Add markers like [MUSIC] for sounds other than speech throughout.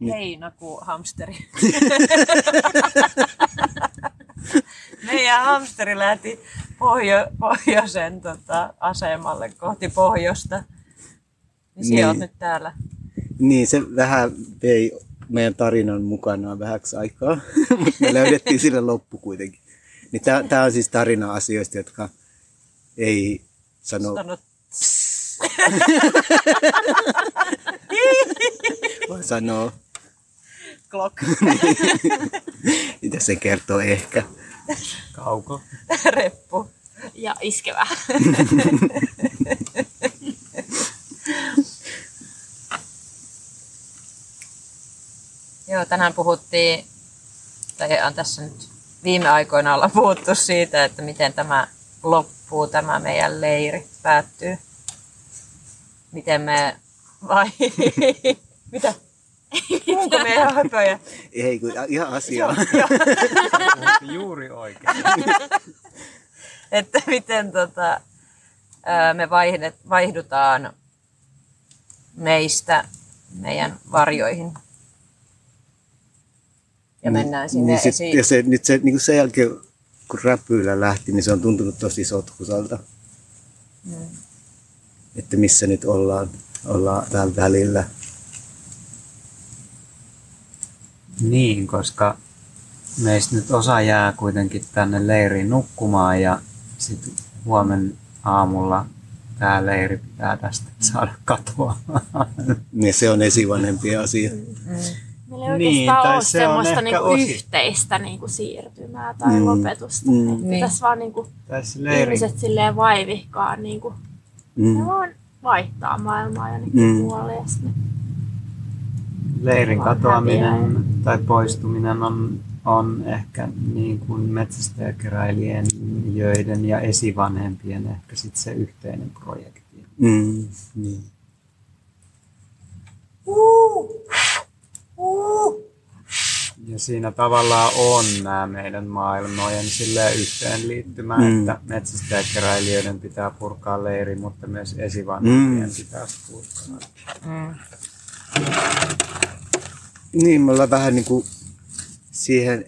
heinäkuu hamsteri. [LAUGHS] Meidän hamsteri lähti pohjo, pohjoisen tota, asemalle kohti pohjosta. Niin Niin. oot nyt täällä. Niin, se vähän vei meidän tarinan mukanaan vähäksi aikaa, [LAUGHS] mutta me löydettiin sille loppu kuitenkin. Niin tämä on siis tarina asioista, jotka ei sano, Sanot, [LAUGHS] vaan sanoo, klok, [LAUGHS] mitä se kertoo ehkä. Kauko. reppu. Ja iskevä. [LAUGHS] Joo, tänään puhuttiin, tai on tässä nyt viime aikoina olla puhuttu siitä, että miten tämä loppuu, tämä meidän leiri päättyy. Miten me, vai, [LAUGHS] mitä? Onko me ihan höpöjä? Ei, kun ihan asiaa. [LAUGHS] Juuri oikein. Että miten tota, me vaihdet, vaihdutaan meistä meidän varjoihin. Ja mennään sinne niin sit, esiin. ja se, nyt se, niin kuin sen jälkeen, kun räpyillä lähti, niin se on tuntunut tosi sotkusalta. Mm. Että missä nyt ollaan, ollaan täällä välillä. Niin, koska meistä nyt osa jää kuitenkin tänne leiriin nukkumaan ja sitten huomen aamulla tämä leiri pitää tästä saada katoa. [LAUGHS] Niin se on esivanhempien asia. Meillä ei Niin, oikeastaan tai ole se on semmoista niinku osi- yhteistä niinku siirtymää tai Mm. lopetusta. Mm. Että Niin. Tässä vaan niinku ihmiset silleen vaivihkaa niinku, Mm. ne vaan vaihtaa maailmaa jonnekin Mm. mm. muualle ja sitten leirin katoaminen tai poistuminen on, on ehkä niin kuin metsästäjäkeräilijöiden ja esivanhempien ehkä sit se yhteinen projekti. Mm. Niin. Ja siinä tavallaan on nämä meidän maailmojen silleen yhteenliittymä, mm. että metsästäjäkeräilijöiden pitää purkaa leiri, mutta myös esivanhempien Mm. pitää purkaa. Mm. Niin, me ollaan vähän niin kuin siihen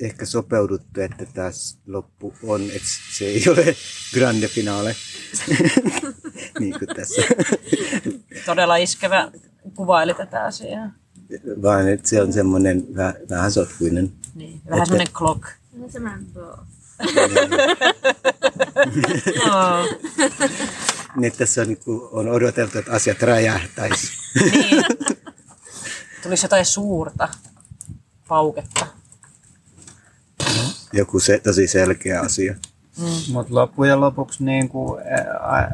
ehkä sopeuduttu, että tämä loppu on, että se ei ole grande finale. [LAUGHS] niin kuin tässä. Todella iskevä kuvaili tätä asiaa. Vaan että se on semmoinen vähän, vähän sotkuinen. Niin. Vähän Että- semmoinen clock. no semmoinen bro. [LAUGHS] Oh. Niin, tässä on, niin kuin, on odoteltu, että asiat räjähtäisi. Niin. [LAUGHS] Tulisi jotain suurta pauketta. Joku se, tosi selkeä asia. Mutta loppujen lopuksi niin kuin, ä,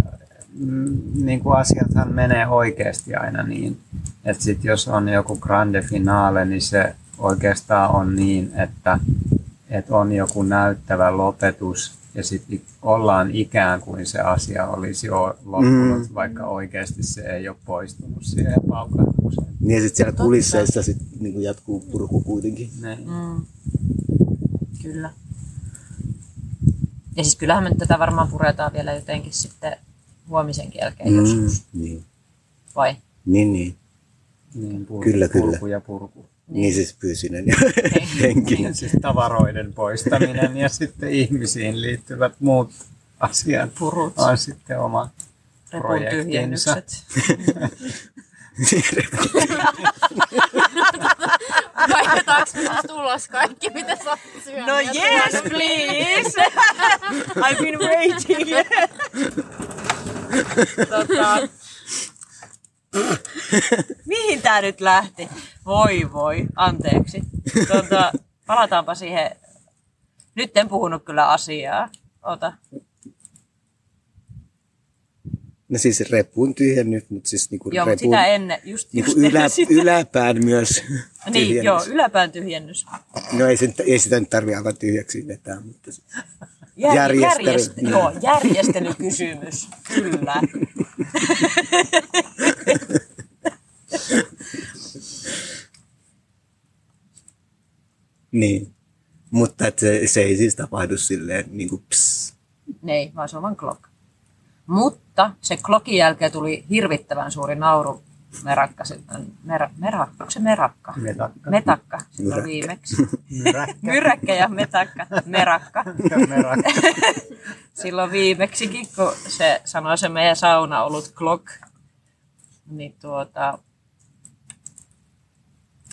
mm, niin kuin asiathan menee oikeasti aina niin, että sit jos on joku grande finale, niin se oikeastaan on niin, että, että on joku näyttävä lopetus ja sitten ollaan ikään kuin se asia olisi jo loppunut, Mm. vaikka oikeasti se ei ole poistunut siihen paukahdukseen. Niin ja sitten siellä kulisseissa sit, niin kuin jatkuu purku kuitenkin. Niin. Mm. Kyllä. Ja siis kyllähän me tätä varmaan puretaan vielä jotenkin sitten huomisenkin jälkeen mm. joskus. Niin, Vai? niin. niin. Niin, purku, Kyllä, kyllä. purku ja purku. Niin siis fyysinen ja [LAUGHS] henkinen. Niin, siis tavaroiden poistaminen ja sitten ihmisiin liittyvät muut asiat Purut. on sitten oma projektinsa. Vaihdetaanko me susta ulos kaikki, mitä sä oot syönyt? No yes, please! I've been waiting. tota, mihin tää nyt lähti? Voi voi, anteeksi. Tota, palataanpa siihen. Nyt en puhunut kyllä asiaa. Ota. No siis repun tyhjennys, mutta siis niinku Joo, repun sitä ennen. Just, niinku just ylä, sitä. yläpään myös [LAUGHS] Niin, tyhjennys. joo, yläpään tyhjennys. No ei, sen, ei sitä nyt tarvitse aivan tyhjäksi vetää, mutta Jär, Järjestely, järjest, niin. joo, järjestelykysymys, kyllä. [LAUGHS] niin. Mutta et se, se, ei siis tapahdu silleen niin kuin pss. Ei, vaan se on vain clock. Mutta se clockin jälkeen tuli hirvittävän suuri nauru merakka, silloin- mera, mera, onko se merakka? Metakka. Metakka silloin Myräkkä. viimeksi. [LAUGHS] Myräkkä. Myräkkä ja metakka, merakka. Merakka. [LAUGHS] Silloin viimeksikin, kun se sanoi se meidän sauna ollut clock, niin tuota,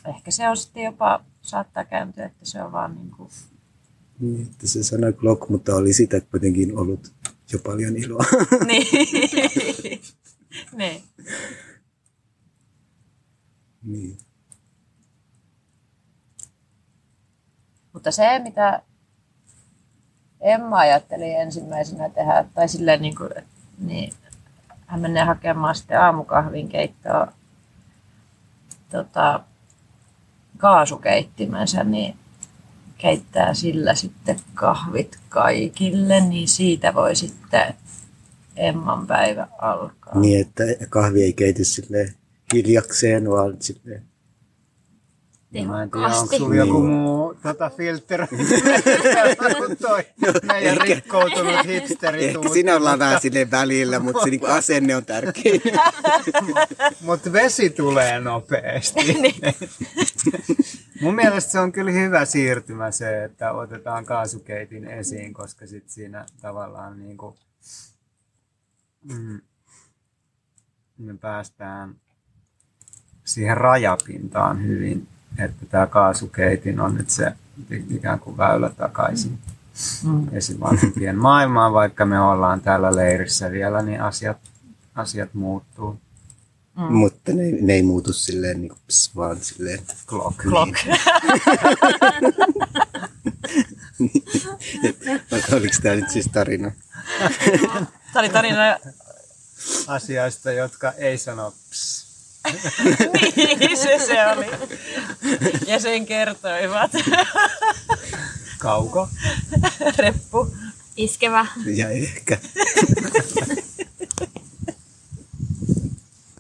ehkä se on sitten jopa, saattaa kääntyä, että se on vaan niin kuin, Niin, että se sana Glock, mutta oli sitä kuitenkin ollut jo paljon iloa. [LAUGHS] niin. niin. niin. Mutta se, mitä Emma ajatteli ensimmäisenä tehdä, tai silleen niin kuin, niin hän menee hakemaan sitten aamukahvin keittoa tota, kaasukeittimensä, niin keittää sillä sitten kahvit kaikille, niin siitä voi sitten Emman päivä alkaa. niin, että kahvi ei keity sille hiljakseen, vaan sille Mä en tiedä, Tehokkaasti. joku Niin. muu tota filter [LAUGHS] kuin toi meidän ehkä- rikkoutunut hipsteri Ehkä siinä ollaan vähän sille välillä, mutta se niinku asenne on tärkein. [LAUGHS] Mutta vesi tulee nopeasti. [LAUGHS] Mun mielestä se on kyllä hyvä siirtymä se, että otetaan kaasukeitin esiin, koska sit siinä tavallaan niinku, mm, me päästään siihen rajapintaan hyvin, että tämä kaasukeitin on nyt se ikään kuin väylä takaisin Mm. esivanhempien maailmaan, vaikka me ollaan täällä leirissä vielä, niin asiat, asiat muuttuu. mutta ne, ne ei muutu silleen niinku ps, vaan silleen Clock. Clock. [LAUGHS] [LAUGHS] Oliko tämä nyt siis tarina? Tämä oli tarina, Asioista, jotka ei sano ps. Niin se se oli. Ja sen kertoivat. Kauko. Reppu. Iskevä. Ja ehkä.